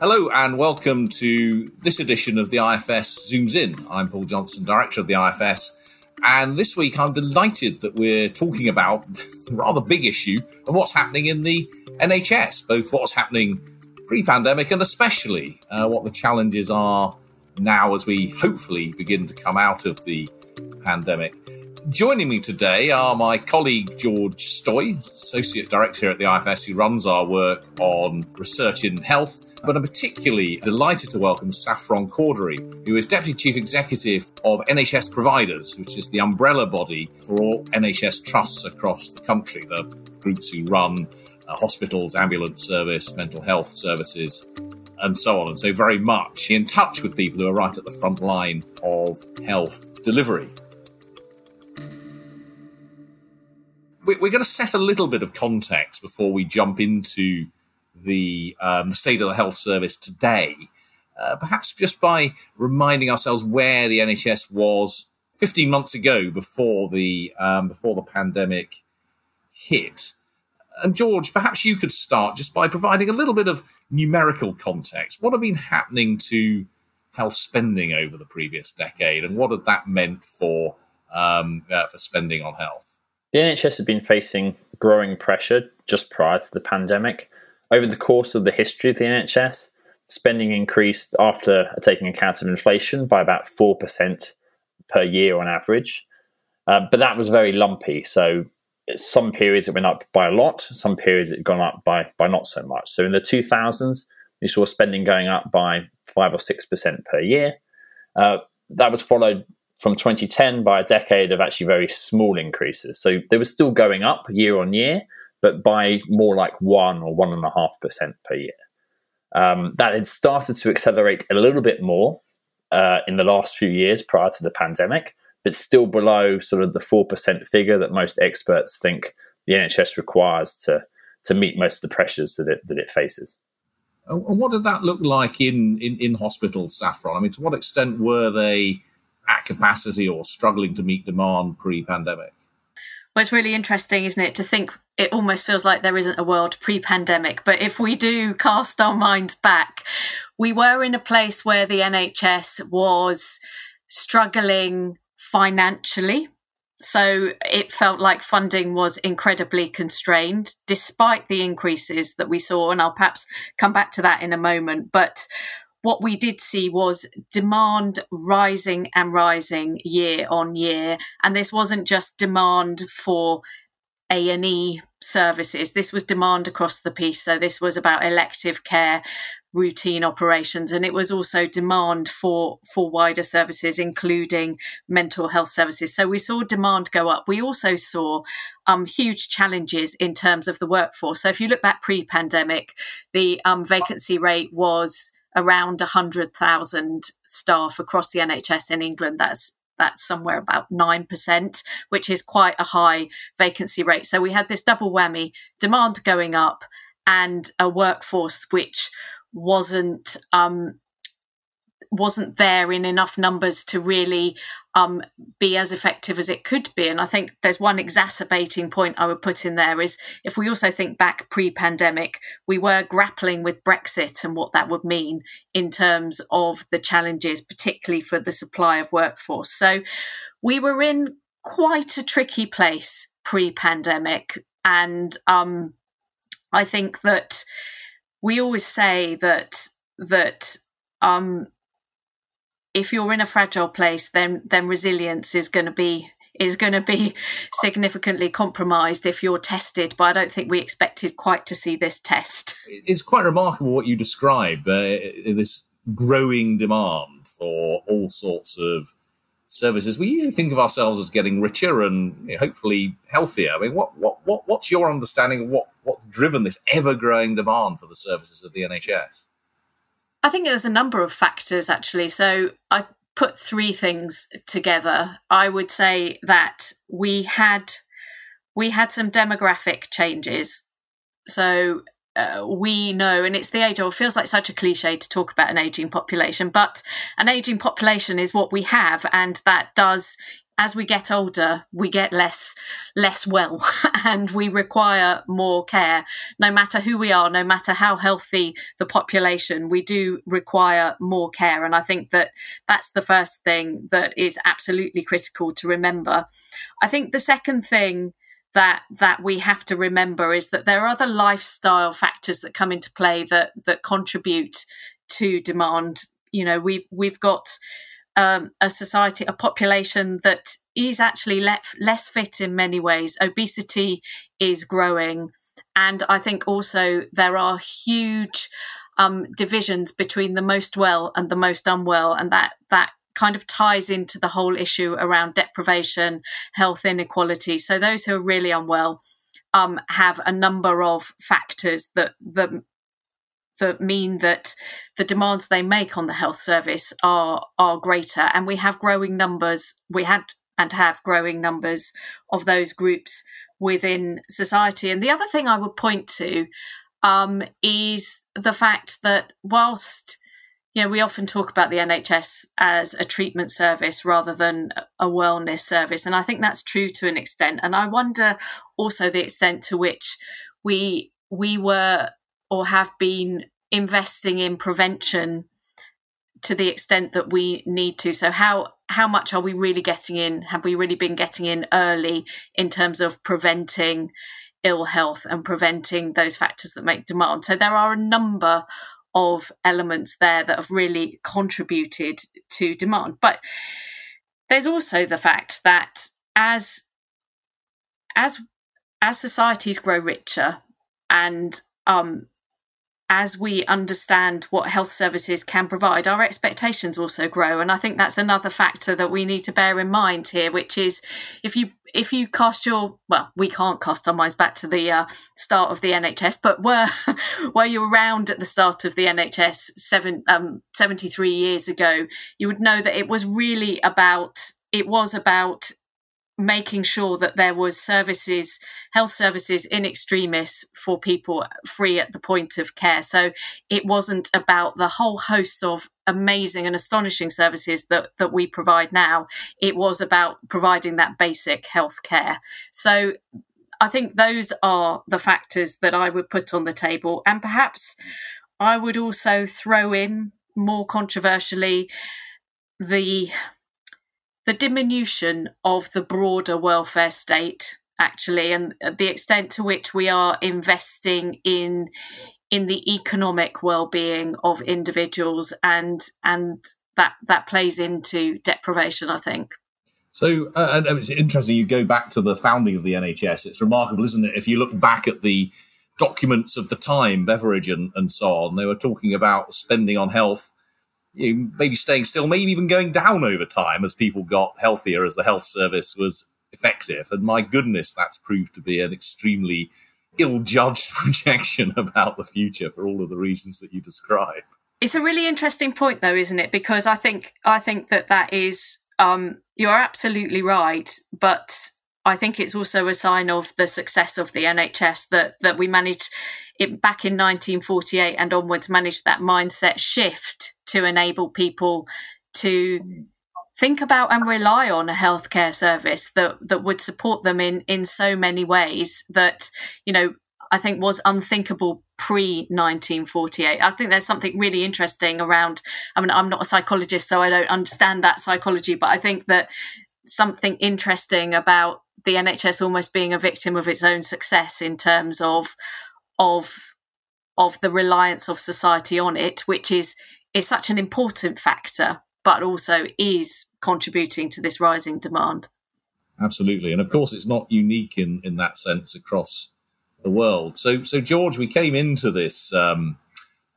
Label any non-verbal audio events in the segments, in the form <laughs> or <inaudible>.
Hello and welcome to this edition of the IFS Zooms In. I'm Paul Johnson, Director of the IFS, and this week I'm delighted that we're talking about the <laughs> rather big issue of what's happening in the NHS, both what's happening pre pandemic and especially uh, what the challenges are now as we hopefully begin to come out of the pandemic. Joining me today are my colleague George Stoye, Associate Director at the IFS, who runs our work on research in health but I'm particularly delighted to welcome Saffron Cordery, who is Deputy Chief Executive of NHS Providers, which is the umbrella body for all NHS trusts across the country, the groups who run uh, hospitals, ambulance service, mental health services, and so on. And so, very much in touch with people who are right at the front line of health delivery. We're going to set a little bit of context before we jump into the um, state of the health service today, uh, perhaps just by reminding ourselves where the NHS was 15 months ago before the um, before the pandemic hit. And George, perhaps you could start just by providing a little bit of numerical context. What had been happening to health spending over the previous decade, and what had that meant for um, uh, for spending on health? The NHS had been facing growing pressure just prior to the pandemic. Over the course of the history of the NHS, spending increased after taking account of inflation by about 4% per year on average. Uh, but that was very lumpy. So some periods it went up by a lot, some periods it gone up by, by not so much. So in the 2000s, we saw spending going up by 5 or 6% per year. Uh, that was followed from 2010 by a decade of actually very small increases. So they were still going up year on year, but by more like one or one and a half percent per year. Um, that had started to accelerate a little bit more uh, in the last few years prior to the pandemic, but still below sort of the four percent figure that most experts think the NHS requires to to meet most of the pressures that it that it faces. And what did that look like in, in, in hospitals, Saffron? I mean, to what extent were they at capacity or struggling to meet demand pre pandemic? Well, it's really interesting, isn't it, to think it almost feels like there isn't a world pre pandemic. But if we do cast our minds back, we were in a place where the NHS was struggling financially. So it felt like funding was incredibly constrained despite the increases that we saw. And I'll perhaps come back to that in a moment. But what we did see was demand rising and rising year on year. And this wasn't just demand for a&e services. This was demand across the piece. So this was about elective care routine operations. And it was also demand for for wider services including mental health services. So we saw demand go up. We also saw um, huge challenges in terms of the workforce. So if you look back pre-pandemic the um, vacancy rate was around 100,000 staff across the NHS in England. That's that's somewhere about 9%, which is quite a high vacancy rate. So we had this double whammy demand going up and a workforce which wasn't um, wasn't there in enough numbers to really um, be as effective as it could be. And I think there's one exacerbating point I would put in there is if we also think back pre pandemic, we were grappling with Brexit and what that would mean in terms of the challenges, particularly for the supply of workforce. So we were in quite a tricky place pre pandemic. And um, I think that we always say that that um, if you're in a fragile place, then then resilience is going to be is going to be significantly compromised if you're tested. But I don't think we expected quite to see this test. It's quite remarkable what you describe. Uh, this growing demand for all sorts of services. We usually think of ourselves as getting richer and hopefully healthier. I mean, what what what what's your understanding of what what's driven this ever growing demand for the services of the NHS? I think there's a number of factors actually. So I put three things together. I would say that we had we had some demographic changes. So uh, we know, and it's the age old, feels like such a cliche to talk about an aging population, but an aging population is what we have, and that does as we get older, we get less less well, <laughs> and we require more care. No matter who we are, no matter how healthy the population, we do require more care. And I think that that's the first thing that is absolutely critical to remember. I think the second thing that that we have to remember is that there are other lifestyle factors that come into play that that contribute to demand. You know, we've we've got um, a society, a population that is actually le- less fit in many ways. Obesity is growing, and I think also there are huge um, divisions between the most well and the most unwell, and that that kind of ties into the whole issue around deprivation, health inequality. So those who are really unwell um, have a number of factors that that that mean that the demands they make on the health service are are greater, and we have growing numbers. We had and have growing numbers of those groups within society. And the other thing I would point to um, is the fact that whilst you know, we often talk about the NHS as a treatment service rather than a wellness service. And I think that's true to an extent. And I wonder also the extent to which we we were or have been investing in prevention to the extent that we need to. So how how much are we really getting in? Have we really been getting in early in terms of preventing ill health and preventing those factors that make demand? So there are a number of elements there that have really contributed to demand. But there's also the fact that as as as societies grow richer and um, as we understand what health services can provide, our expectations also grow. And I think that's another factor that we need to bear in mind here, which is if you if you cast your well, we can't cast our minds back to the uh, start of the NHS, but were <laughs> were you around at the start of the NHS seven um, 73 years ago, you would know that it was really about it was about making sure that there was services health services in extremis for people free at the point of care. So it wasn't about the whole host of amazing and astonishing services that that we provide now. It was about providing that basic health care. So i think those are the factors that i would put on the table. And perhaps i would also throw in more controversially the the diminution of the broader welfare state actually and the extent to which we are investing in in the economic well-being of individuals and and that that plays into deprivation i think. So uh, and it's interesting you go back to the founding of the nhs it's remarkable isn't it? If you look back at the documents of the time beveridge and, and so on they were talking about spending on health you know, maybe staying still, maybe even going down over time as people got healthier, as the health service was effective. And my goodness, that's proved to be an extremely ill-judged <laughs> projection about the future for all of the reasons that you describe. It's a really interesting point, though, isn't it? Because I think I think that that is um, you're absolutely right, but I think it's also a sign of the success of the NHS that that we managed it back in 1948 and onwards managed that mindset shift to enable people to think about and rely on a healthcare service that that would support them in in so many ways that you know I think was unthinkable pre 1948. I think there's something really interesting around. I mean, I'm not a psychologist, so I don't understand that psychology, but I think that something interesting about the NHS almost being a victim of its own success in terms of of of the reliance of society on it, which is is such an important factor, but also is contributing to this rising demand. Absolutely, and of course, it's not unique in in that sense across the world. So, so George, we came into this um,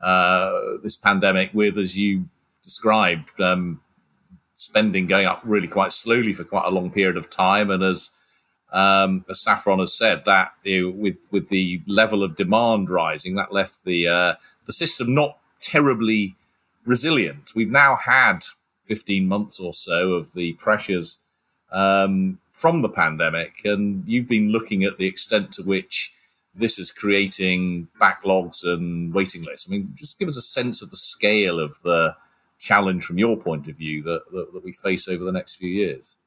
uh, this pandemic with, as you described, um, spending going up really quite slowly for quite a long period of time, and as um, as Saffron has said, that you know, with with the level of demand rising, that left the uh, the system not terribly resilient. We've now had 15 months or so of the pressures um, from the pandemic, and you've been looking at the extent to which this is creating backlogs and waiting lists. I mean, just give us a sense of the scale of the challenge from your point of view that, that, that we face over the next few years.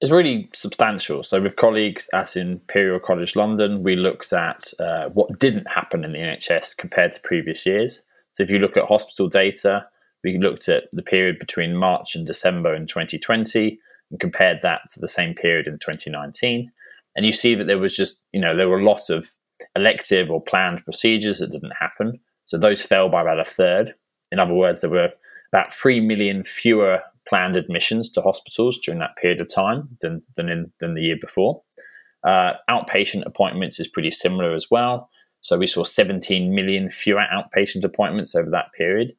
It's really substantial. So, with colleagues at Imperial College London, we looked at uh, what didn't happen in the NHS compared to previous years. So, if you look at hospital data, we looked at the period between March and December in 2020 and compared that to the same period in 2019. And you see that there was just, you know, there were a lot of elective or planned procedures that didn't happen. So those fell by about a third. In other words, there were about 3 million fewer planned admissions to hospitals during that period of time than, than, in, than the year before. Uh, outpatient appointments is pretty similar as well. So we saw 17 million fewer outpatient appointments over that period.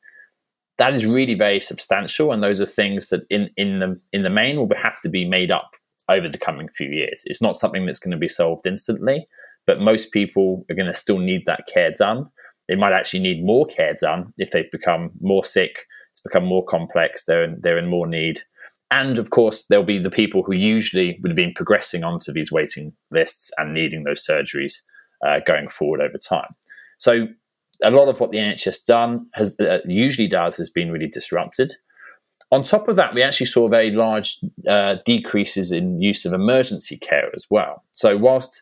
That is really very substantial, and those are things that in, in the in the main will have to be made up over the coming few years. It's not something that's going to be solved instantly, but most people are going to still need that care done. They might actually need more care done if they've become more sick, it's become more complex, they're in, they're in more need. And of course, there'll be the people who usually would have been progressing onto these waiting lists and needing those surgeries uh, going forward over time. So, a lot of what the NHS done has uh, usually does has been really disrupted. On top of that, we actually saw very large uh, decreases in use of emergency care as well. So, whilst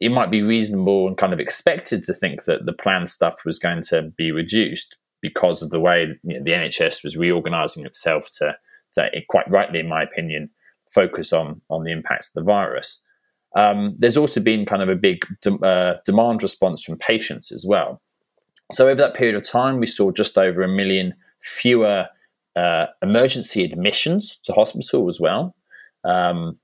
it might be reasonable and kind of expected to think that the planned stuff was going to be reduced because of the way you know, the NHS was reorganizing itself to, to, quite rightly, in my opinion, focus on on the impacts of the virus. Um, there's also been kind of a big de- uh, demand response from patients as well. So over that period of time, we saw just over a million fewer uh, emergency admissions to hospital as well. Um,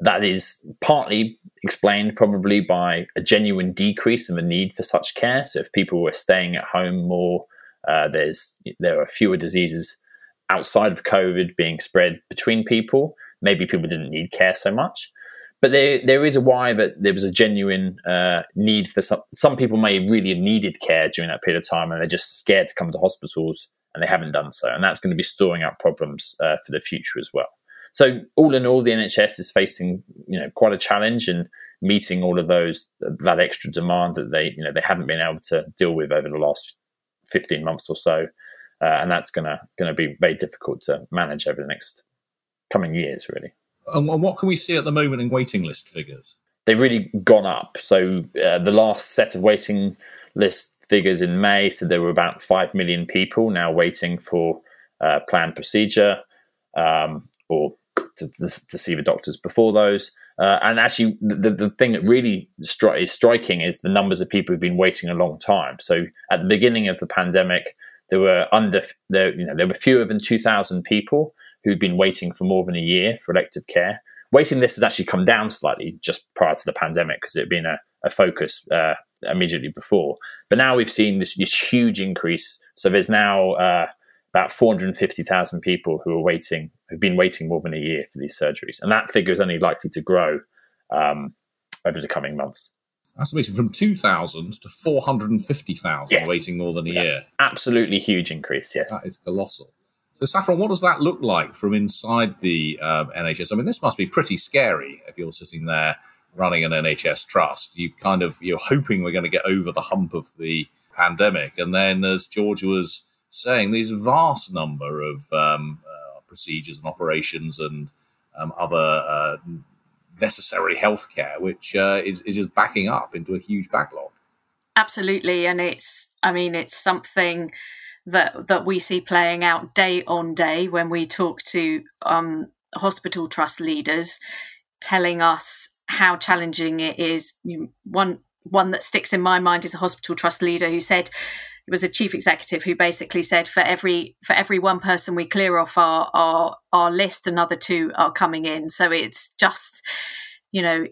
that is partly explained probably by a genuine decrease in the need for such care. So if people were staying at home more, uh, there's there are fewer diseases outside of COVID being spread between people. Maybe people didn't need care so much. But there, there is a why that there was a genuine uh, need for some. Some people may really needed care during that period of time, and they're just scared to come to hospitals, and they haven't done so, and that's going to be storing up problems uh, for the future as well. So all in all, the NHS is facing you know quite a challenge in meeting all of those that extra demand that they you know they haven't been able to deal with over the last 15 months or so, uh, and that's gonna gonna be very difficult to manage over the next coming years, really. And what can we see at the moment in waiting list figures? They've really gone up. So uh, the last set of waiting list figures in May said there were about five million people now waiting for uh, planned procedure um, or to, to, to, see the doctors before those. Uh, and actually, the, the thing that really stri- is striking is the numbers of people who've been waiting a long time. So at the beginning of the pandemic, there were under there, you know, there were fewer than two thousand people who'd been waiting for more than a year for elective care. Waiting list has actually come down slightly just prior to the pandemic because it had been a, a focus uh, immediately before. But now we've seen this, this huge increase. So there's now uh, about 450,000 people who are waiting, who've been waiting more than a year for these surgeries. And that figure is only likely to grow um, over the coming months. That's amazing. From 2,000 to 450,000 yes. waiting more than a yeah. year. Absolutely huge increase, yes. That is colossal. So, Saffron, what does that look like from inside the um, NHS? I mean, this must be pretty scary if you're sitting there running an NHS trust. You've kind of you're hoping we're going to get over the hump of the pandemic, and then, as George was saying these vast number of um, uh, procedures and operations and um, other uh, necessary healthcare, which uh, is, is just backing up into a huge backlog. Absolutely, and it's I mean it's something that that we see playing out day on day when we talk to um, hospital trust leaders, telling us how challenging it is. One one that sticks in my mind is a hospital trust leader who said it was a chief executive who basically said for every for every one person we clear off our our our list another two are coming in so it's just you know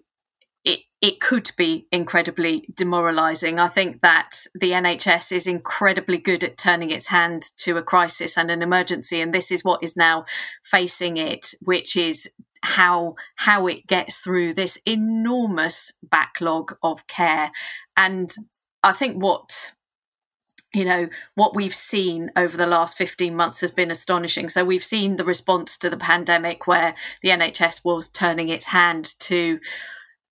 it it could be incredibly demoralizing. I think that the nhs is incredibly good at turning its hand to a crisis and an emergency and this is what is now facing it which is how how it gets through this enormous backlog of care. And i think what you know what we've seen over the last 15 months has been astonishing. So we've seen the response to the pandemic where the nhs was turning its hand to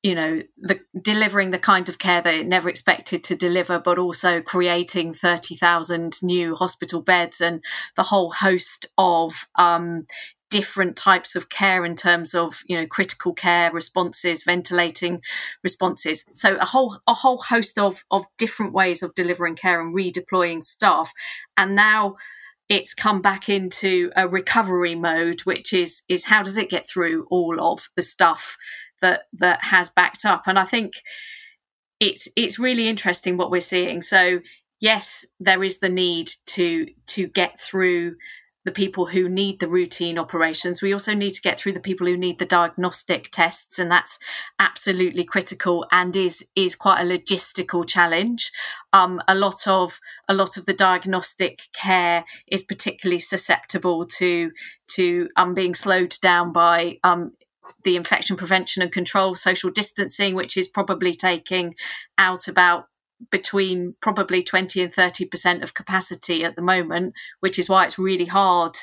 you know the delivering the kind of care that it never expected to deliver but also creating 30,000 new hospital beds and the whole host of um, different types of care in terms of you know critical care responses ventilating responses. So a whole a whole host of of different ways of delivering care and redeploying staff. And now it's come back into a recovery mode which is is how does it get through all of the stuff that that has backed up and i think it's it's really interesting what we're seeing so yes there is the need to to get through the people who need the routine operations. We also need to get through the people who need the diagnostic tests, and that's absolutely critical and is is quite a logistical challenge. Um, a lot of a lot of the diagnostic care is particularly susceptible to to um, being slowed down by um, the infection prevention and control social distancing, which is probably taking out about between probably 20 and 30% of capacity at the moment, which is why it's really hard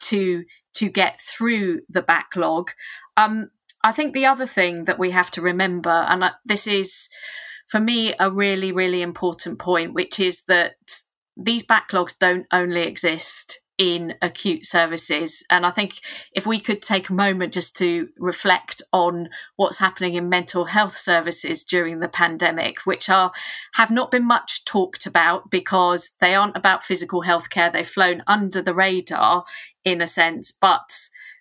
to to get through the backlog. Um, I think the other thing that we have to remember, and this is for me a really, really important point, which is that these backlogs don't only exist in acute services. And I think if we could take a moment just to reflect on what's happening in mental health services during the pandemic, which are have not been much talked about because they aren't about physical healthcare. They've flown under the radar in a sense. But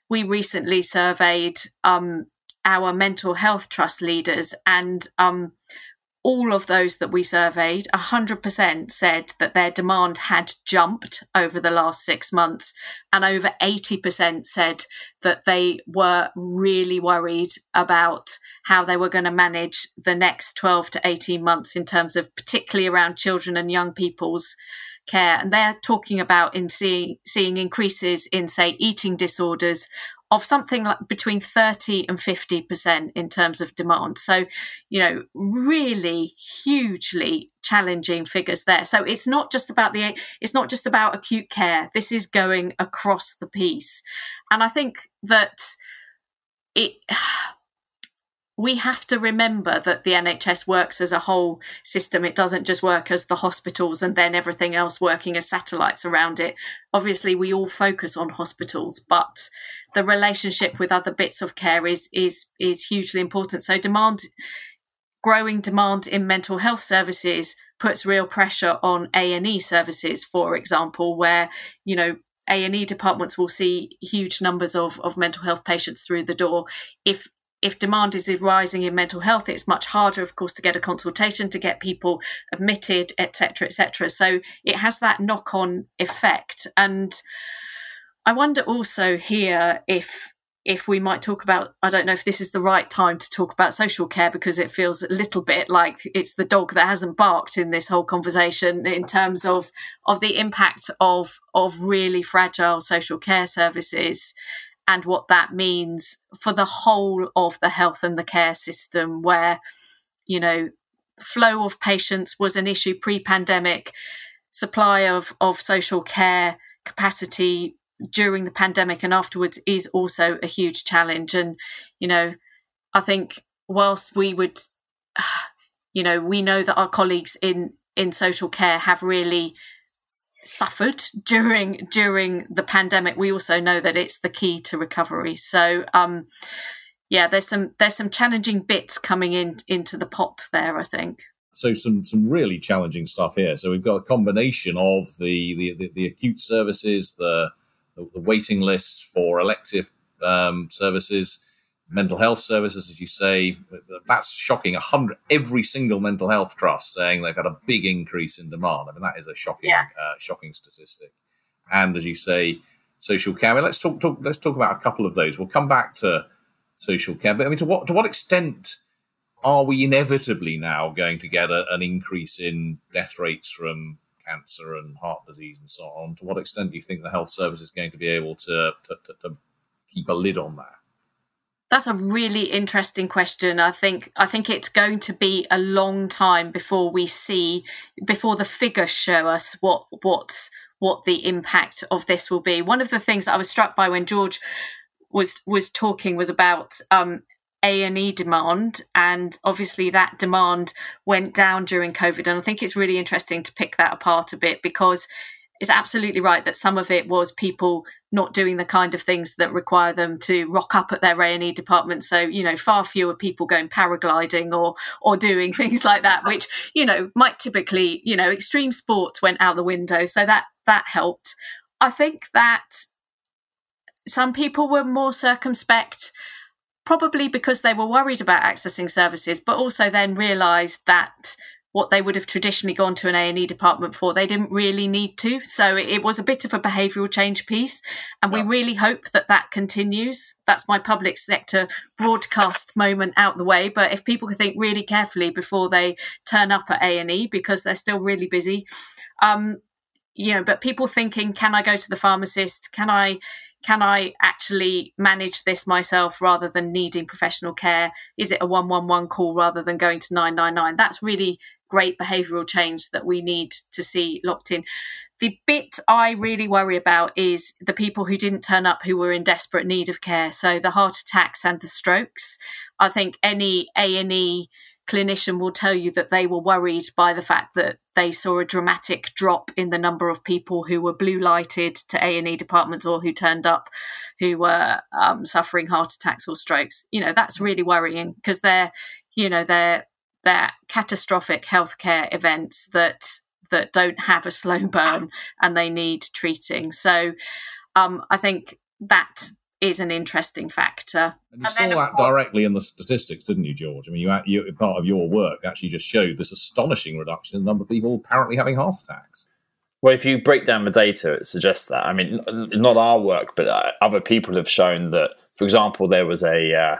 we recently surveyed um, our mental health trust leaders and um, all of those that we surveyed, 100% said that their demand had jumped over the last six months. And over 80% said that they were really worried about how they were going to manage the next 12 to 18 months in terms of particularly around children and young people's care. And they're talking about in seeing, seeing increases in, say, eating disorders of something like between 30 and 50% in terms of demand. So, you know, really hugely challenging figures there. So it's not just about the it's not just about acute care. This is going across the piece. And I think that it we have to remember that the NHS works as a whole system. It doesn't just work as the hospitals and then everything else working as satellites around it. Obviously, we all focus on hospitals, but the relationship with other bits of care is is is hugely important. So demand growing demand in mental health services puts real pressure on A&E services, for example, where, you know, a&E departments will see huge numbers of, of mental health patients through the door. If if demand is rising in mental health, it's much harder, of course, to get a consultation, to get people admitted, etc., etc. So it has that knock-on effect. And I wonder also here if if we might talk about i don't know if this is the right time to talk about social care because it feels a little bit like it's the dog that hasn't barked in this whole conversation in terms of of the impact of of really fragile social care services and what that means for the whole of the health and the care system, where, you know, flow of patients was an issue pre pandemic, supply of, of social care capacity during the pandemic and afterwards is also a huge challenge. And, you know, I think whilst we would, <sighs> you know, we know that our colleagues in, in social care have really suffered during during the pandemic we also know that it's the key to recovery. So um yeah there's some there's some challenging bits coming in into the pot there i think. So some some really challenging stuff here. So we've got a combination of the the, the, the acute services the, the, the waiting lists for elective um, services mental health services, as you say, that's shocking. A hundred, every single mental health trust saying they've had a big increase in demand. I mean, that is a shocking, yeah. uh, shocking statistic. And as you say, social care. I mean, let's talk, talk, let's talk about a couple of those. We'll come back to social care, but I mean, to what to what extent are we inevitably now going to get a, an increase in death rates from cancer and heart disease and so on? To what extent do you think the health service is going to be able to, to, to, to keep a lid on that? That's a really interesting question. I think I think it's going to be a long time before we see before the figures show us what what what the impact of this will be. One of the things I was struck by when George was was talking was about um, a and E demand, and obviously that demand went down during COVID. And I think it's really interesting to pick that apart a bit because is absolutely right that some of it was people not doing the kind of things that require them to rock up at their A&E department. So you know far fewer people going paragliding or or doing <laughs> things like that which you know might typically you know extreme sports went out the window. So that that helped. I think that some people were more circumspect probably because they were worried about accessing services but also then realized that what they would have traditionally gone to an A&E department for they didn't really need to so it, was a bit of a behavioral change piece and yeah. we really hope that that continues that's my public sector broadcast moment out the way but if people could think really carefully before they turn up at A&E because they're still really busy um, you know but people thinking can i go to the pharmacist can i can I actually manage this myself rather than needing professional care? Is it a 111 call rather than going to 999? That's really great behavioural change that we need to see locked in. The bit I really worry about is the people who didn't turn up who were in desperate need of care. So the heart attacks and the strokes. I think any A and E clinician will tell you that they were worried by the fact that they saw a dramatic drop in the number of people who were blue lighted to A and E departments or who turned up who were um, suffering heart attacks or strokes. You know that's really worrying because they're you know they're they're catastrophic healthcare events that that don't have a slow burn <laughs> and they need treating. So um, I think that is an interesting factor. And you and saw that directly in the statistics, didn't you, George? I mean, you, you, part of your work actually just showed this astonishing reduction in the number of people apparently having heart attacks. Well, if you break down the data, it suggests that. I mean, not our work, but uh, other people have shown that. For example, there was a uh,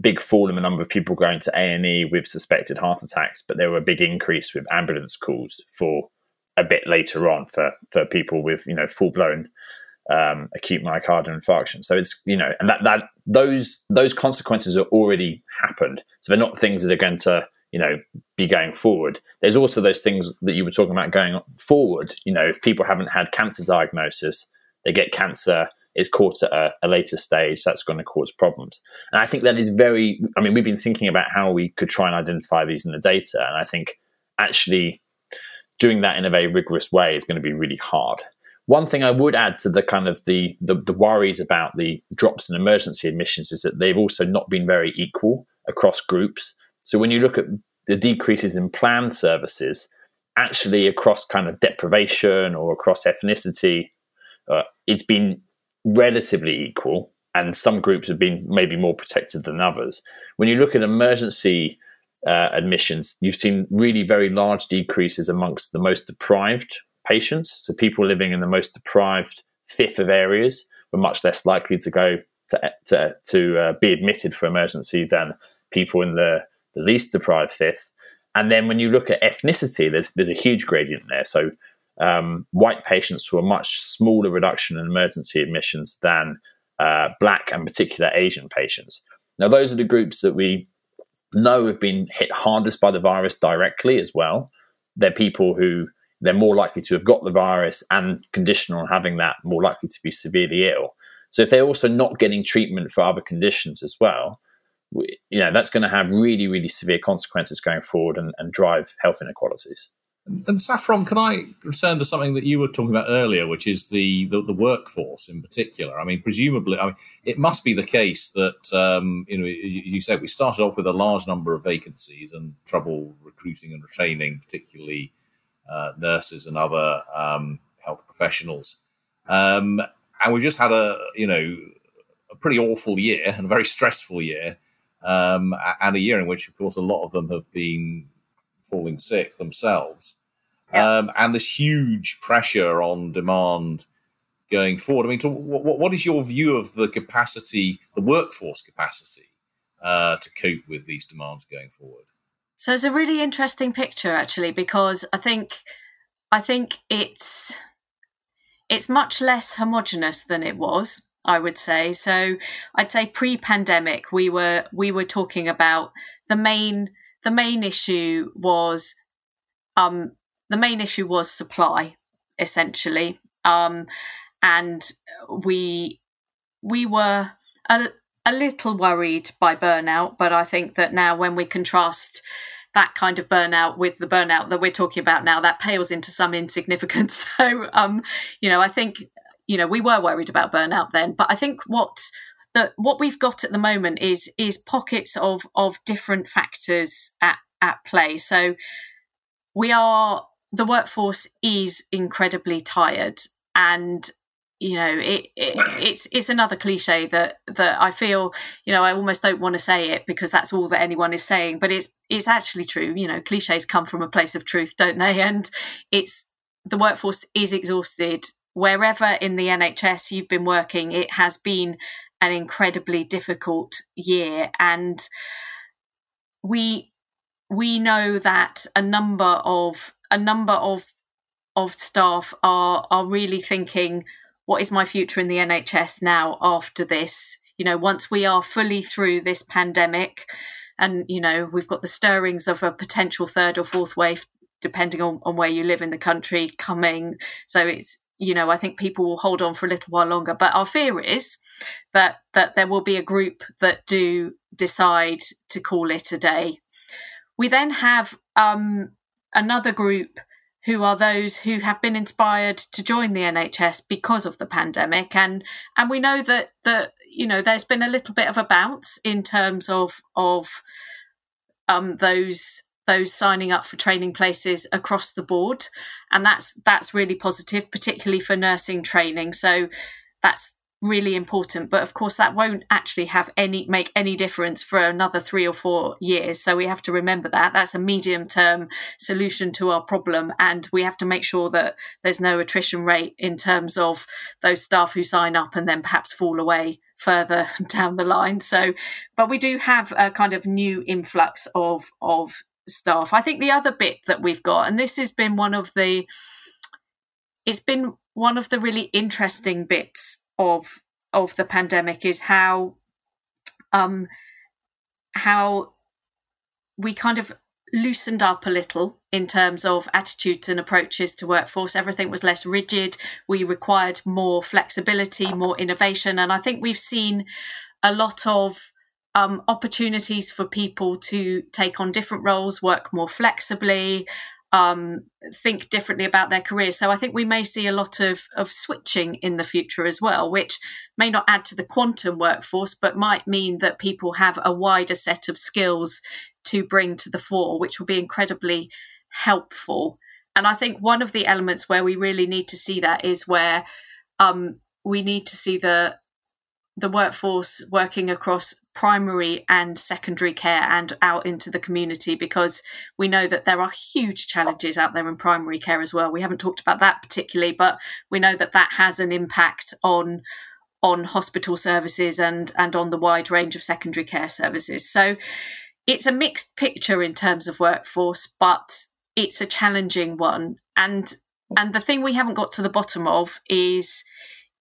big fall in the number of people going to A&E with suspected heart attacks, but there were a big increase with ambulance calls for a bit later on for, for people with, you know, full blown um, acute myocardial infarction. So it's, you know, and that, that those, those consequences are already happened. So they're not things that are going to, you know, be going forward. There's also those things that you were talking about going forward. You know, if people haven't had cancer diagnosis, they get cancer is caught at a, a, later stage, that's going to cause problems. And I think that is very, I mean, we've been thinking about how we could try and identify these in the data. And I think actually doing that in a very rigorous way is going to be really hard. One thing I would add to the kind of the, the, the worries about the drops in emergency admissions is that they've also not been very equal across groups. So when you look at the decreases in planned services, actually across kind of deprivation or across ethnicity, uh, it's been relatively equal, and some groups have been maybe more protected than others. When you look at emergency uh, admissions, you've seen really very large decreases amongst the most deprived patients. So people living in the most deprived fifth of areas were much less likely to go to to, to uh, be admitted for emergency than people in the, the least deprived fifth. And then when you look at ethnicity, there's there's a huge gradient there. So um, white patients saw a much smaller reduction in emergency admissions than uh, black and particular Asian patients. Now, those are the groups that we know have been hit hardest by the virus directly as well. They're people who they're more likely to have got the virus and conditional on having that, more likely to be severely ill. So if they're also not getting treatment for other conditions as well, we, you know, that's going to have really, really severe consequences going forward and, and drive health inequalities. And Saffron, can I return to something that you were talking about earlier, which is the, the, the workforce in particular? I mean, presumably, I mean, it must be the case that um, you know, you, you said we started off with a large number of vacancies and trouble recruiting and retaining, particularly uh, nurses and other um, health professionals. Um, and we've just had a you know a pretty awful year and a very stressful year, um, and a year in which, of course, a lot of them have been falling sick themselves yeah. um, and this huge pressure on demand going forward. I mean, to, what, what is your view of the capacity, the workforce capacity, uh, to cope with these demands going forward? So it's a really interesting picture, actually, because I think I think it's it's much less homogenous than it was. I would say so. I'd say pre-pandemic, we were we were talking about the main the main issue was um, the main issue was supply, essentially, um, and we we were a, a little worried by burnout, but I think that now when we contrast that kind of burnout with the burnout that we're talking about now that pales into some insignificance. <laughs> So um you know i think you know we were worried about burnout then but i think what that what we've got at the moment is is pockets of of different factors at at play. So we are the workforce is incredibly tired and you know it, it, it's it's another cliche that that I feel you know I almost don't want to say it because that's all that anyone is saying but it's it's actually true you know cliches come from a place of truth don't they? And it's the workforce is exhausted. Wherever in the NHS you've been working it has been an incredibly difficult year and we we know that a number of a number of of staff are are really thinking what is my future in the NHS now after this? You know, once we are fully through this pandemic, and you know we've got the stirrings of a potential third or fourth wave, depending on, on where you live in the country, coming. So it's you know I think people will hold on for a little while longer. But our fear is that that there will be a group that do decide to call it a day. We then have um, another group who are those who have been inspired to join the NHS because of the pandemic. And and we know that that you know there's been a little bit of a bounce in terms of of um, those those signing up for training places across the board. And that's that's really positive particularly for nursing training. So that's really important but of course that won't actually have any make any difference for another 3 or 4 years. So we have to remember that. That's a medium term solution to our problem and we have to make sure that there's no attrition rate in terms of those staff who sign up and then perhaps fall away further <laughs> down the line. So but we do have a kind of new influx of of staff. I think the other bit that we've got and this has been one of the it's been one of the really interesting bits of of the pandemic is how um how we kind of loosened up a little in terms of attitudes and approaches to workforce. Everything was less rigid. We required more flexibility more innovation. And i think we've seen a lot of um, opportunities for people to take on different roles work more flexibly um, think differently about their careers. So I think we may see a lot of, of switching in the future as well, which may not add to the quantum workforce, but might mean that people have a wider set of skills to bring to the fore, which will be incredibly helpful. And I think one of the elements where we really need to see that is where um, we need to see the the workforce working across primary and secondary care and out into the community because we know that there are huge challenges out there in primary care as well. We haven't talked about that particularly, but we know that that has an impact on on hospital services and and on the wide range of secondary care services. So it's a mixed picture in terms of workforce, but it's a challenging one. And and the thing we haven't got to the bottom of is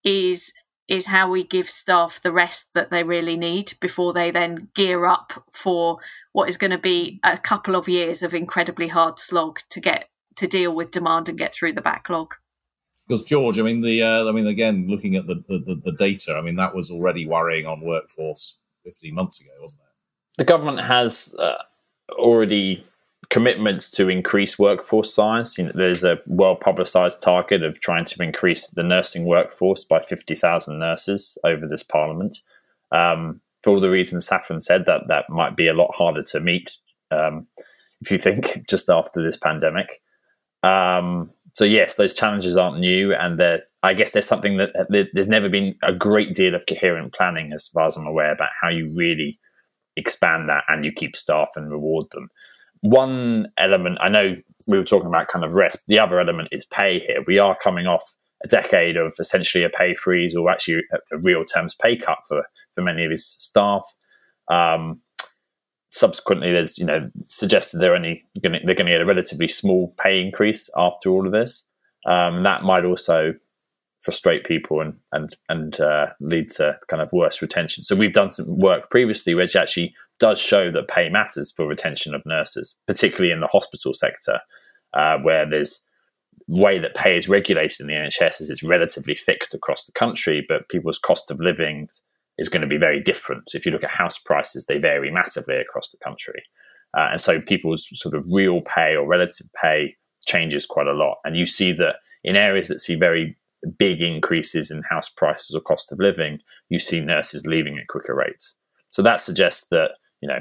is is how we give staff the rest that they really need before they then gear up for what is going to be a couple of years of incredibly hard slog to get to deal with demand and get through the backlog. Because George, I mean the, uh, I mean again, looking at the, the, the data, I mean that was already worrying on workforce 15 months ago, wasn't it? The government has uh, already commitments to increase workforce size. You know, there's a well publicised target of trying to increase the nursing workforce by 50,000 nurses over this parliament. Um, for all the reasons Saffron said, that that might be a lot harder to meet um, if you think <laughs> just after this pandemic. Um, so yes, those challenges aren't new, and I guess there's something that there's never been a great deal of coherent planning, as far as I'm aware, about how you really expand that and you keep staff and reward them one element, I know we were talking about kind of rest. The other element is pay here. We are coming off a decade of essentially a pay freeze or actually a, real terms pay cut for, for many of his staff. Um, subsequently, there's you know suggested they're only gonna, they're going to get a relatively small pay increase after all of this. Um, that might also frustrate people and and and uh, lead to kind of worse retention. So we've done some work previously, which actually does show that pay matters for retention of nurses, particularly in the hospital sector, uh, where there's way that pay is regulated in the NHS is it's relatively fixed across the country, but people's cost of living is going to be very different. So if you look at house prices, they vary massively across the country. Uh, and so people's sort of real pay or relative pay changes quite a lot. And you see that in areas that see very big increases in house prices or cost of living, you see nurses leaving at quicker rates. So that suggests that, you know,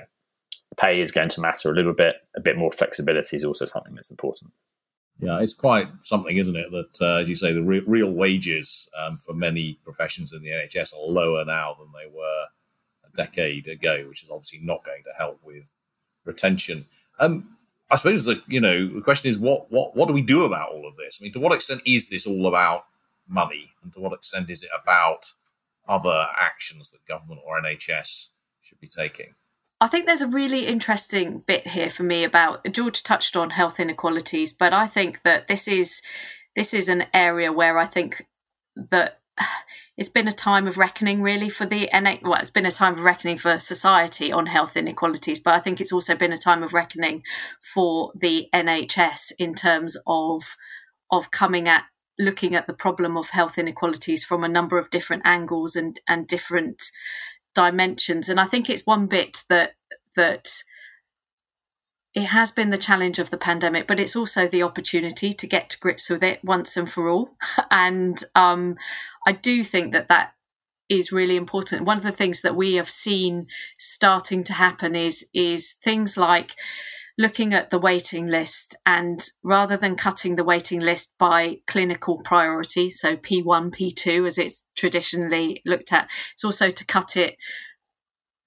pay is going to matter a little bit. A bit more flexibility is also something that's important. Yeah, it's quite something, isn't it? That, uh, as you say, the re- real wages um, for many professions in the NHS are lower now than they were a decade ago, which is obviously not going to help with retention. Um, I suppose the you know the question is what what what do we do about all of this? I mean, to what extent is this all about money, and to what extent is it about other actions that government or NHS should be taking? I think there's a really interesting bit here for me about George touched on health inequalities, but I think that this is this is an area where I think that <sighs> it's been a time of reckoning really for the well it's been a time of reckoning for society on health inequalities but I think it's also been a time of reckoning for the NHS in terms of of coming at looking at the problem of health inequalities from a number of different angles and and different dimensions. And I think it's one bit that that it has been the challenge of the pandemic, but it's also the opportunity to get to grips with it once and for all. <laughs> And um, I do think that that is really important. One of the things that we have seen starting to happen is is things like looking at the waiting list and rather than cutting the waiting list by clinical priority, so P1, P2, as it's traditionally looked at, it's also to cut it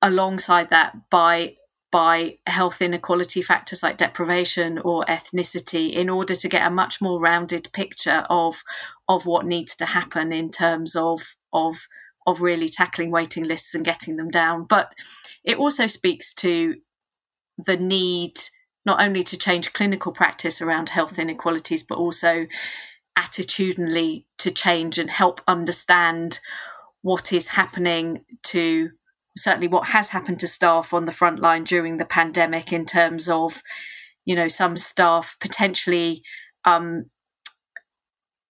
alongside that by by health inequality factors like deprivation or ethnicity in order to get a much more rounded picture of of what needs to happen in terms of of of really tackling waiting lists and getting them down. But it also speaks to the need not only to change clinical practice around health inequalities, but also attitudinally to change and help understand what is happening to certainly what has happened to staff on the front line during the pandemic in terms of you know some staff potentially um,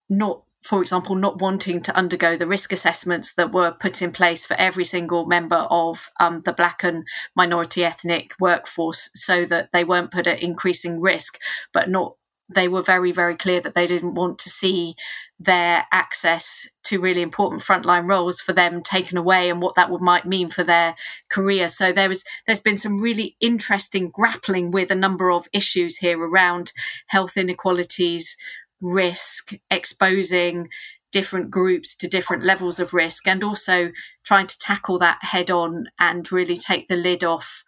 not for example, not wanting to undergo the risk assessments that were put in place for every single member of um, the Black and minority ethnic workforce so that they weren't put at increasing risk, but not they were very, very clear that they didn't want to see their access to really important frontline roles for them taken away and what that would might mean for their career. So there was there's been some really interesting grappling with a number of issues here around health inequalities, risk, exposing different groups to different levels of risk, and also trying to tackle that head on and really take the lid off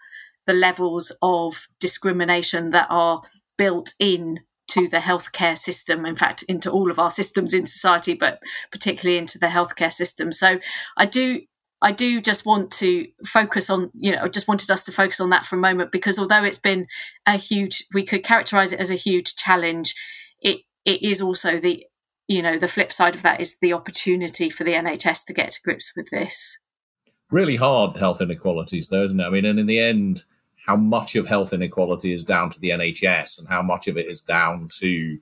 the levels of discrimination that are built in to the healthcare system, in fact, into all of our systems in society, but particularly into the healthcare system. So I do I do just want to focus on, you know, just wanted us to focus on that for a moment because although it's been a huge, we could characterize it as a huge challenge, it it is also the you know the flip side of that is the opportunity for the NHS to get to grips with this. Really hard health inequalities, though, isn't it? I mean, and in the end, how much of health inequality is down to the NHS, and how much of it is down to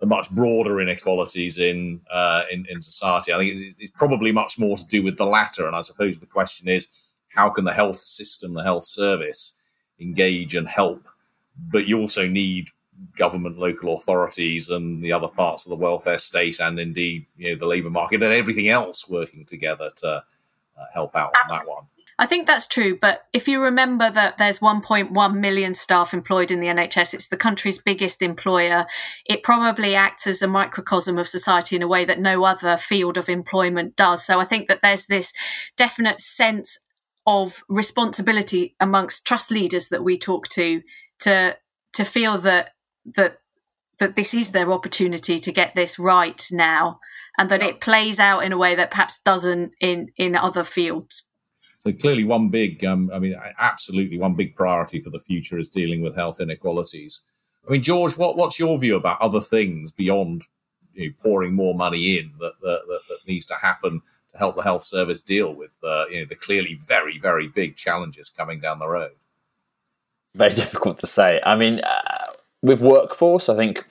the much broader inequalities in uh, in, in society. I think it's, it's probably much more to do with the latter. And I suppose the question is, how can the health system, the health service, engage and help? But you also need government, local authorities, and the other parts of the welfare state, and indeed, you know, the labour market and everything else working together to uh, help out on that one. I think that's true, but if you remember that there's 1.1 million staff employed in the NHS, it's the country's biggest employer. It probably acts as a microcosm of society in a way that no other field of employment does. So I think that there's this definite sense of responsibility amongst trust leaders that we talk to to to feel that that that this is their opportunity to get this right now and that it plays out in a way that perhaps doesn't in in other fields. So clearly one big um, i mean absolutely one big priority for the future is dealing with health inequalities. I mean george what, what's your view about other things beyond you know, pouring more money in that, that, that, that, needs to happen to help the health service deal with uh, you know the clearly very very big challenges coming down the road? Very <laughs> difficult to say. I mean uh, with workforce, I think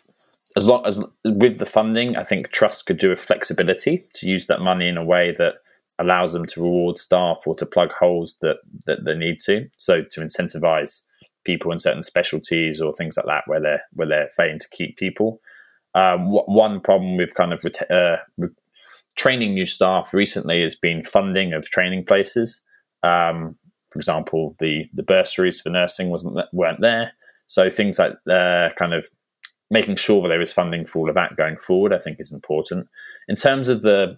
as long as with the funding, I think trust could do with flexibility to use that money in a way that allows them to reward staff or to plug holes that that they need to. So to incentivize people in certain specialties or things like that where they're where they're failing to keep people. Um, one problem with kind of uh, training new staff recently has been funding of training places. Um, for example, the the bursaries for nursing wasn't weren't there, so things like uh, kind of making sure that there is funding for all of that going forward, I think, is important. In terms of the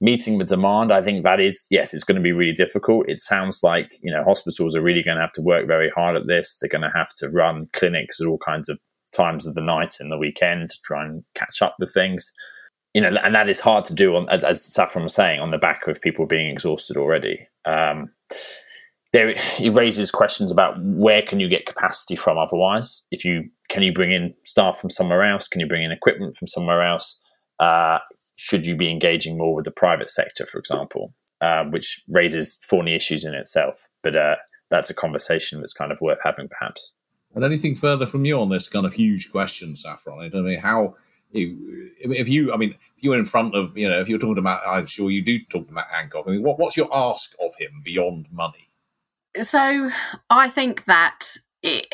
meeting the demand, I think that is yes, it's going to be really difficult. It sounds like you know hospitals are really going to have to work very hard at this. They're going to have to run clinics at all kinds of times of the night and the weekend to try and catch up with things you know, and that is hard to do on, as, as Saffron was saying, on the back of people being exhausted already. Um, there, it raises questions about where can you get capacity from otherwise. If you can you bring in staff from somewhere else? Can you bring in equipment from somewhere else? Uh, should you be engaging more with the private sector, for example, uh, which raises thorny issues in itself. But uh, that's a conversation that's kind of worth having, perhaps. And anything further from you on this kind of huge question, Saffron? I mean, how if you, I mean, if you were in front of, you know, if you're talking about, I'm sure you do talk about Hancock. I mean, what, what's your ask of him beyond money? So I think that it,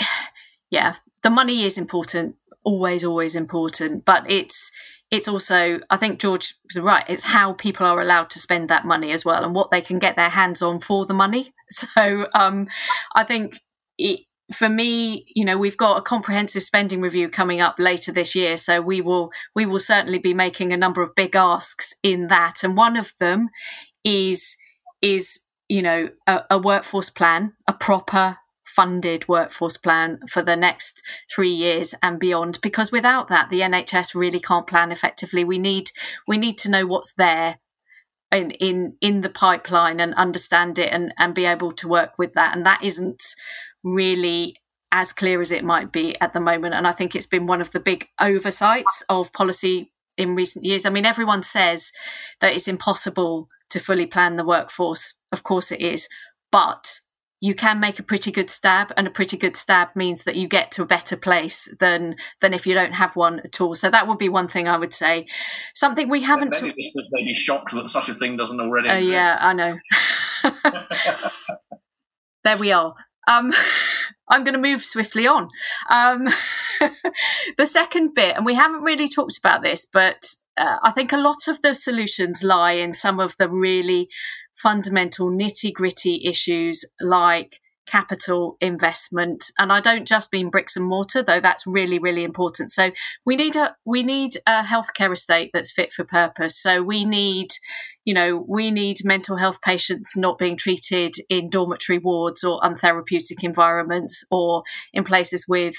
yeah, the money is important, always, always important, but it's it's also I think George was right. It's how people are allowed to spend that money as well, and what they can get their hands on for the money. <laughs> So um, I think it, for me, you know, we've got a comprehensive spending review coming up later this year, so we will we will certainly be making a number of big asks in that, and one of them is is you know a, a workforce plan, a proper funded workforce plan for the next three years and beyond because without that the nhs really can't plan effectively we need we need to know what's there in in in the pipeline and understand it and and be able to work with that and that isn't really as clear as it might be at the moment. And I think it's been one of the big oversights of policy in recent years. I mean, everyone says that it's impossible to fully plan the workforce. Of course it is. But you can make a pretty good stab and a pretty good stab means that you get to a better place than than if you don't have one at all so that would be one thing i would say something we haven't maybe t- may be shocked that such a thing doesn't already uh, exist yeah i know <laughs> there we are um, <laughs> I'm going to move swiftly on. Um, <laughs> the second bit, and we haven't really talked about this, but uh, I think a lot of the solutions lie in some of the really fundamental nitty gritty issues like capital investment. And i don't just mean bricks and mortar though that's really really important. So we need a we need a healthcare estate that's fit for purpose. So we need you know we need mental health patients not being treated in dormitory wards or untherapeutic environments or in places with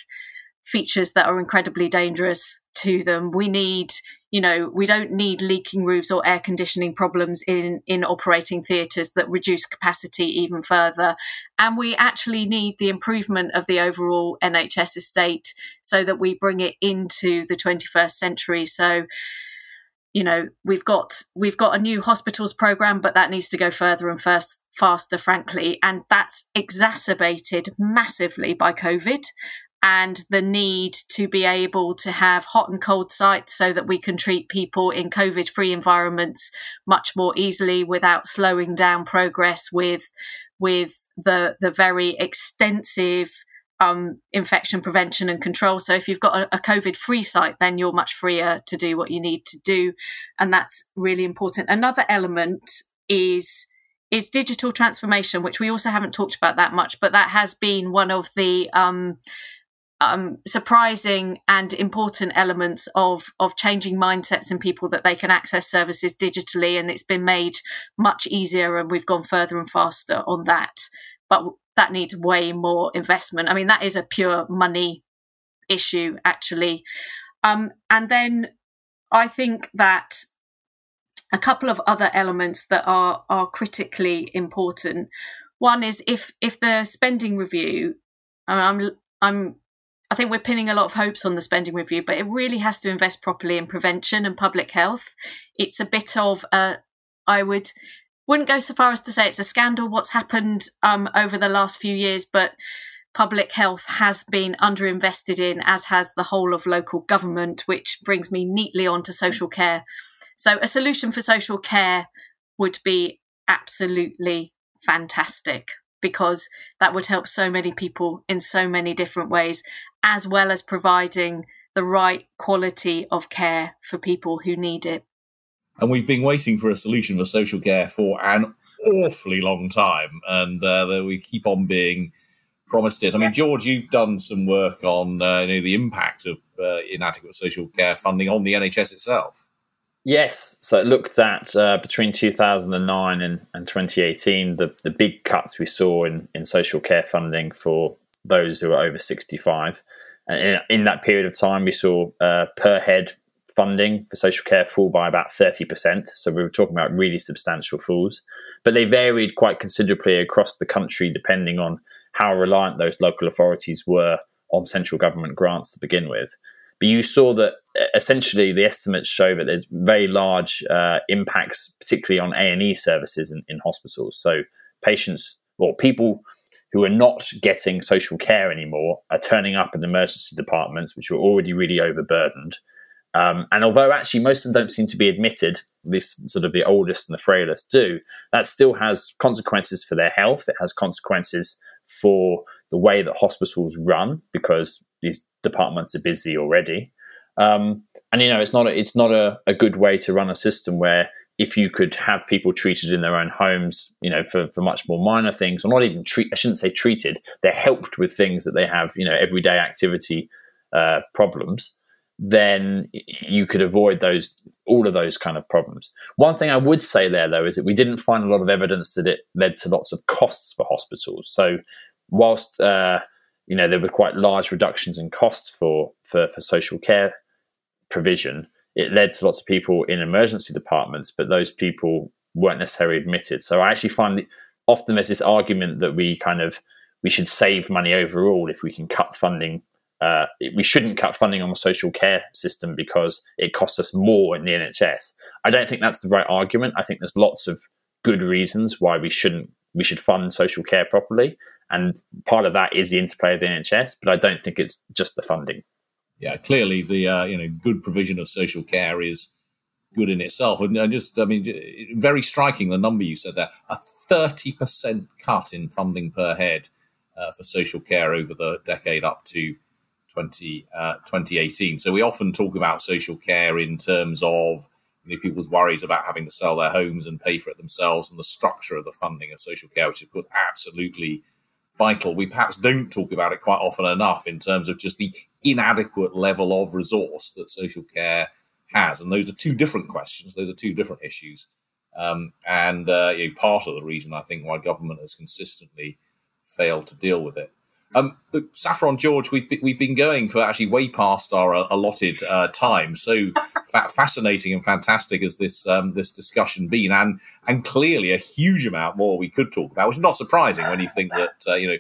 features that are incredibly dangerous to them. We need, you know, we don't need leaking roofs or air conditioning problems in, in operating theatres that reduce capacity even further. And we actually need the improvement of the overall NHS estate so that we bring it into the 21st century. So, you know we've got we've got a new hospitals program but that needs to go further and first faster frankly and that's exacerbated massively by covid and the need to be able to have hot and cold sites so that we can treat people in COVID free environments much more easily without slowing down progress with with the the very extensive um, infection prevention and control. So if you've got a, a COVID free site, then you're much freer to do what you need to do, and that's really important. Another element is is digital transformation, which we also haven't talked about that much, but that has been one of the um, um, surprising and important elements of of changing mindsets in people that they can access services digitally, and it's been made much easier, and we've gone further and faster on that. But that needs way more investment. I mean, that is a pure money issue, actually. Um, and then I think that a couple of other elements that are are critically important. One is if if the spending review, I'm I'm I think we're pinning a lot of hopes on the spending review, but it really has to invest properly in prevention and public health. It's a bit of a, I would wouldn't go so far as to say it's a scandal what's happened um, over the last few years, but public health has been underinvested in, as has the whole of local government, which brings me neatly on to social care. So, a solution for social care would be absolutely fantastic. Because that would help so many people in so many different ways, as well as providing the right quality of care for people who need it. And we've been waiting for a solution for social care for an awfully long time, and uh, we keep on being promised it. I mean, George, you've done some work on uh, you know, the impact of uh, inadequate social care funding on the NHS itself. Yes, so it looked at uh, between 2009 and, and 2018 the, the big cuts we saw in, in social care funding for those who are over 65. And in, in that period of time, we saw uh, per head funding for social care fall by about 30%. So we were talking about really substantial falls. But they varied quite considerably across the country depending on how reliant those local authorities were on central government grants to begin with. But you saw that essentially the estimates show that there's very large uh, impacts, particularly on A and E services in, in hospitals. So patients or people who are not getting social care anymore are turning up in the emergency departments, which were already really overburdened. Um, and although actually most of them don't seem to be admitted, this sort of the oldest and the frailest do, that still has consequences for their health. It has consequences for the way that hospitals run because these departments are busy already. Um, and you know, it's not a, it's not a, a good way to run a system where if you could have people treated in their own homes, you know, for, for much more minor things, or not even treat, I shouldn't say treated, they're helped with things that they have, you know, everyday activity uh, problems, then you could avoid those, all of those kind of problems. One thing I would say there, though, is that we didn't find a lot of evidence that it led to lots of costs for hospitals. So, whilst uh, you know there were quite large reductions in costs for, for for social care provision, it led to lots of people in emergency departments, but those people weren't necessarily admitted. So I actually find often there's this argument that we kind of we should save money overall if we can cut funding. Uh, we shouldn't cut funding on the social care system because it costs us more in the NHS. I don't think that's the right argument. I think there's lots of good reasons why we shouldn't we should fund social care properly. And part of that is the interplay of the NHS, but I don't think it's just the funding. Yeah, clearly the uh, you know good provision of social care is good in itself, and I just I mean very striking the number you said there a thirty percent cut in funding per head uh, for social care over the decade up to 20, uh, 2018. So we often talk about social care in terms of you know, people's worries about having to sell their homes and pay for it themselves, and the structure of the funding of social care, which of course absolutely vital. We perhaps don't talk about it quite often enough in terms of just the inadequate level of resource that social care has. And those are two different questions, those are two different issues. Um, and uh, you know, part of the reason I think why government has consistently failed to deal with it. Um, Saffron George, we've been, we've been going for actually way past our uh, allotted uh, time. So <laughs> fa- fascinating and fantastic as this um, this discussion been, and and clearly a huge amount more we could talk about, which is not surprising when you think that uh, you know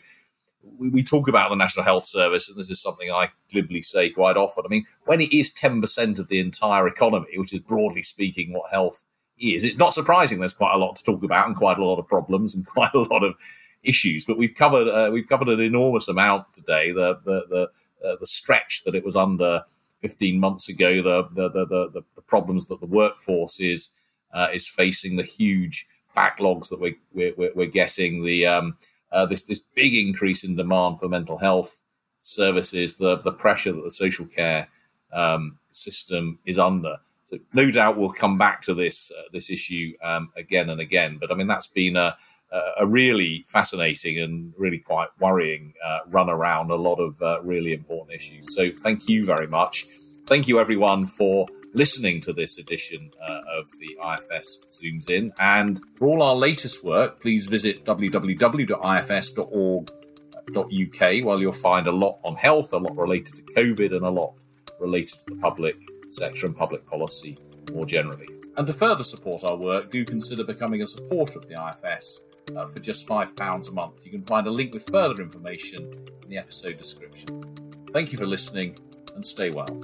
we, we, talk about the National Health Service, and this is something I glibly say quite often. I mean, when it is ten percent of the entire economy, which is broadly speaking what health is, it's not surprising there's quite a lot to talk about and quite a lot of problems and <laughs> quite a lot of issues. But we've covered uh, we've covered an enormous amount today. The the the, uh, the stretch that it was under 15 months ago, the the the, the, the problems that the workforce is uh, is facing, the huge backlogs that we're we're, we're getting, the um, uh, this this big increase in demand for mental health services, the the pressure that the social care um, system is under. So no doubt we'll come back to this uh, this issue um, again and again. But I mean that's been a a really fascinating and really quite worrying uh, run around a lot of uh, really important issues. So, thank you very much. Thank you, everyone, for listening to this edition uh, of the IFS Zooms In. And for all our latest work, please visit www.ifs.org.uk, where you'll find a lot on health, a lot related to COVID, and a lot related to the public sector and public policy more generally. And to further support our work, do consider becoming a supporter of the IFS uh, for just £5 a month. You can find a link with further information in the episode description. Thank you for listening and stay well.